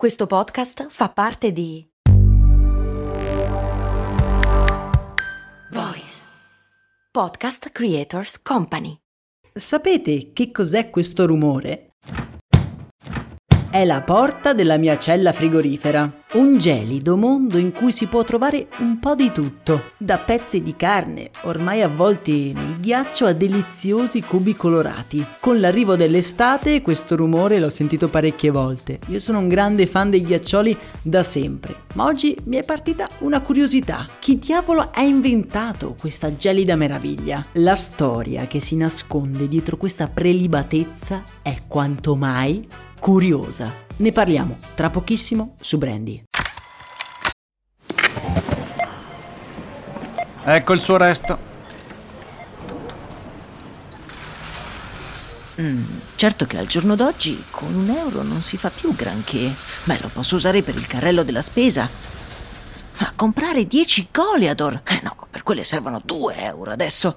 Questo podcast fa parte di Voice Podcast Creators Company. Sapete che cos'è questo rumore? È la porta della mia cella frigorifera. Un gelido mondo in cui si può trovare un po' di tutto, da pezzi di carne, ormai avvolti nel ghiaccio, a deliziosi cubi colorati. Con l'arrivo dell'estate questo rumore l'ho sentito parecchie volte. Io sono un grande fan dei ghiaccioli da sempre, ma oggi mi è partita una curiosità. Chi diavolo ha inventato questa gelida meraviglia? La storia che si nasconde dietro questa prelibatezza è quanto mai curiosa. Ne parliamo tra pochissimo su Brandy. Ecco il suo resto. Mm, certo che al giorno d'oggi con un euro non si fa più granché. Beh, lo posso usare per il carrello della spesa. Ma comprare 10 Goliador? Eh no, per quelle servono 2 euro adesso.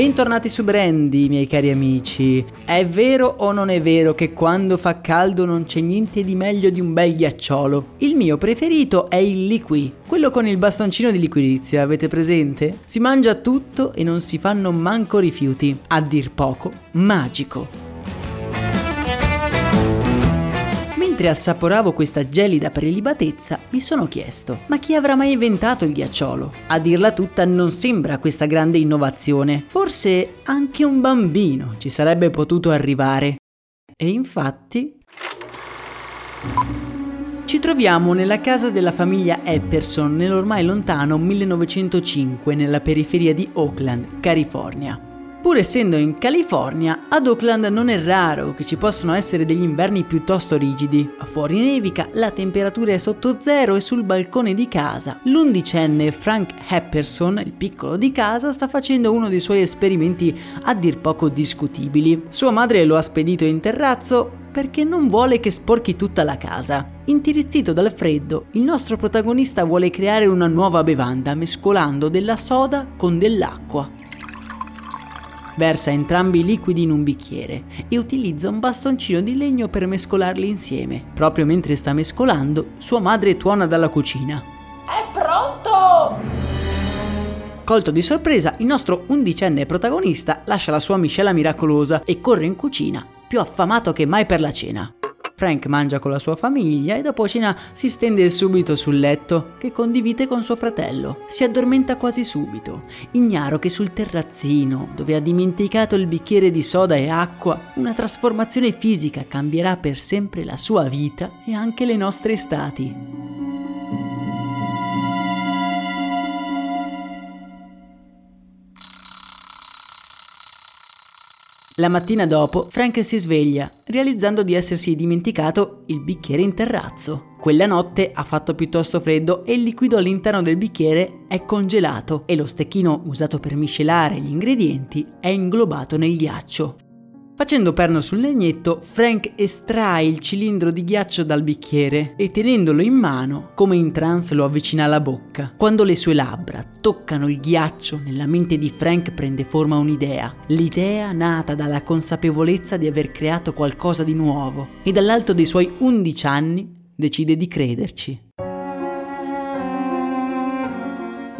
Bentornati su Brandy, miei cari amici. È vero o non è vero che quando fa caldo non c'è niente di meglio di un bel ghiacciolo? Il mio preferito è il liqui, quello con il bastoncino di liquirizia, avete presente? Si mangia tutto e non si fanno manco rifiuti. A dir poco, magico. Mentre assaporavo questa gelida prelibatezza, mi sono chiesto: ma chi avrà mai inventato il ghiacciolo? A dirla tutta, non sembra questa grande innovazione. Forse anche un bambino ci sarebbe potuto arrivare. E infatti. Ci troviamo nella casa della famiglia Epperson nell'ormai lontano 1905 nella periferia di Oakland, California. Pur essendo in California, ad Oakland non è raro che ci possano essere degli inverni piuttosto rigidi. Fuori nevica, la temperatura è sotto zero e sul balcone di casa l'undicenne Frank Hepperson, il piccolo di casa, sta facendo uno dei suoi esperimenti a dir poco discutibili. Sua madre lo ha spedito in terrazzo perché non vuole che sporchi tutta la casa. Intirizzito dal freddo, il nostro protagonista vuole creare una nuova bevanda mescolando della soda con dell'acqua versa entrambi i liquidi in un bicchiere e utilizza un bastoncino di legno per mescolarli insieme. Proprio mentre sta mescolando, sua madre tuona dalla cucina. È pronto! Colto di sorpresa, il nostro undicenne protagonista lascia la sua miscela miracolosa e corre in cucina, più affamato che mai per la cena. Frank mangia con la sua famiglia e dopo cena si stende subito sul letto che condivide con suo fratello. Si addormenta quasi subito, ignaro che sul terrazzino, dove ha dimenticato il bicchiere di soda e acqua, una trasformazione fisica cambierà per sempre la sua vita e anche le nostre estati. La mattina dopo, Frank si sveglia, realizzando di essersi dimenticato il bicchiere in terrazzo. Quella notte ha fatto piuttosto freddo e il liquido all'interno del bicchiere è congelato e lo stecchino usato per miscelare gli ingredienti è inglobato nel ghiaccio. Facendo perno sul legnetto, Frank estrae il cilindro di ghiaccio dal bicchiere e tenendolo in mano, come in trance lo avvicina alla bocca. Quando le sue labbra toccano il ghiaccio, nella mente di Frank prende forma un'idea. L'idea nata dalla consapevolezza di aver creato qualcosa di nuovo e dall'alto dei suoi 11 anni decide di crederci.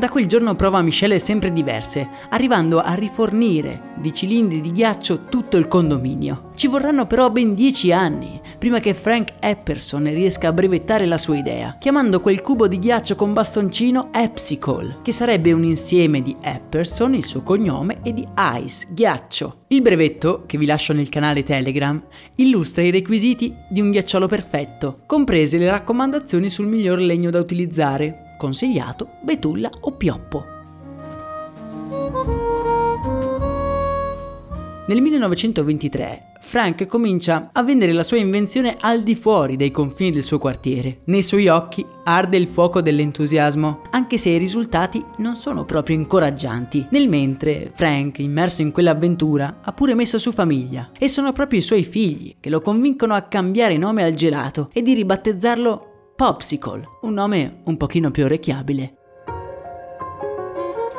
Da quel giorno prova miscele sempre diverse, arrivando a rifornire di cilindri di ghiaccio tutto il condominio. Ci vorranno però ben dieci anni prima che Frank Epperson riesca a brevettare la sua idea, chiamando quel cubo di ghiaccio con bastoncino Epsicle, che sarebbe un insieme di Epperson, il suo cognome, e di Ice, ghiaccio. Il brevetto, che vi lascio nel canale Telegram, illustra i requisiti di un ghiacciolo perfetto, comprese le raccomandazioni sul miglior legno da utilizzare, consigliato betulla o pioppo. Nel 1923 Frank comincia a vendere la sua invenzione al di fuori dei confini del suo quartiere. Nei suoi occhi arde il fuoco dell'entusiasmo, anche se i risultati non sono proprio incoraggianti. Nel mentre Frank, immerso in quell'avventura, ha pure messo su famiglia e sono proprio i suoi figli che lo convincono a cambiare nome al gelato e di ribattezzarlo Popsicle, un nome un pochino più orecchiabile.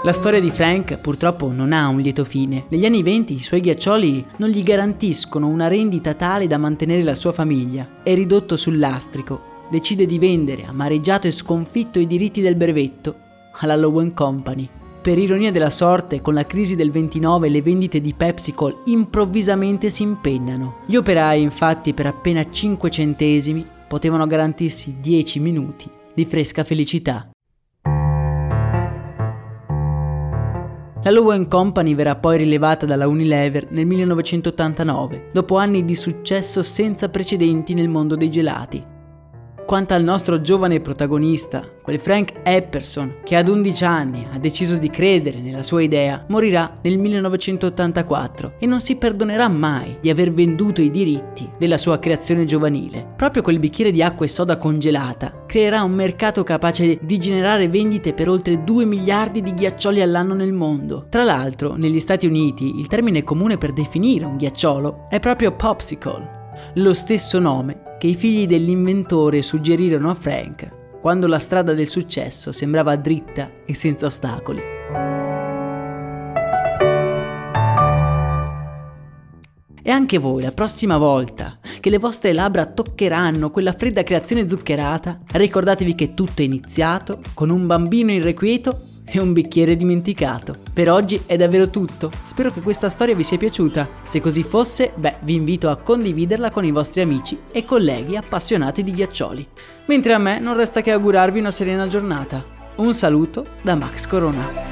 La storia di Frank purtroppo non ha un lieto fine. Negli anni 20 i suoi ghiaccioli non gli garantiscono una rendita tale da mantenere la sua famiglia. È ridotto sul lastrico, decide di vendere, amareggiato e sconfitto, i diritti del brevetto alla Lowen Company. Per ironia della sorte, con la crisi del 29 le vendite di PepsiCo improvvisamente si impennano. Gli operai, infatti, per appena 5 centesimi potevano garantirsi 10 minuti di fresca felicità. La Lowen Company verrà poi rilevata dalla Unilever nel 1989, dopo anni di successo senza precedenti nel mondo dei gelati. Quanto al nostro giovane protagonista, quel Frank Epperson, che ad 11 anni ha deciso di credere nella sua idea, morirà nel 1984 e non si perdonerà mai di aver venduto i diritti della sua creazione giovanile. Proprio quel bicchiere di acqua e soda congelata creerà un mercato capace di generare vendite per oltre 2 miliardi di ghiaccioli all'anno nel mondo. Tra l'altro, negli Stati Uniti il termine comune per definire un ghiacciolo è proprio popsicle, lo stesso nome che i figli dell'inventore suggerirono a Frank quando la strada del successo sembrava dritta e senza ostacoli. E anche voi, la prossima volta che le vostre labbra toccheranno quella fredda creazione zuccherata, ricordatevi che tutto è iniziato con un bambino irrequieto e un bicchiere dimenticato. Per oggi è davvero tutto, spero che questa storia vi sia piaciuta. Se così fosse, beh, vi invito a condividerla con i vostri amici e colleghi appassionati di ghiaccioli. Mentre a me non resta che augurarvi una serena giornata. Un saluto da Max Corona.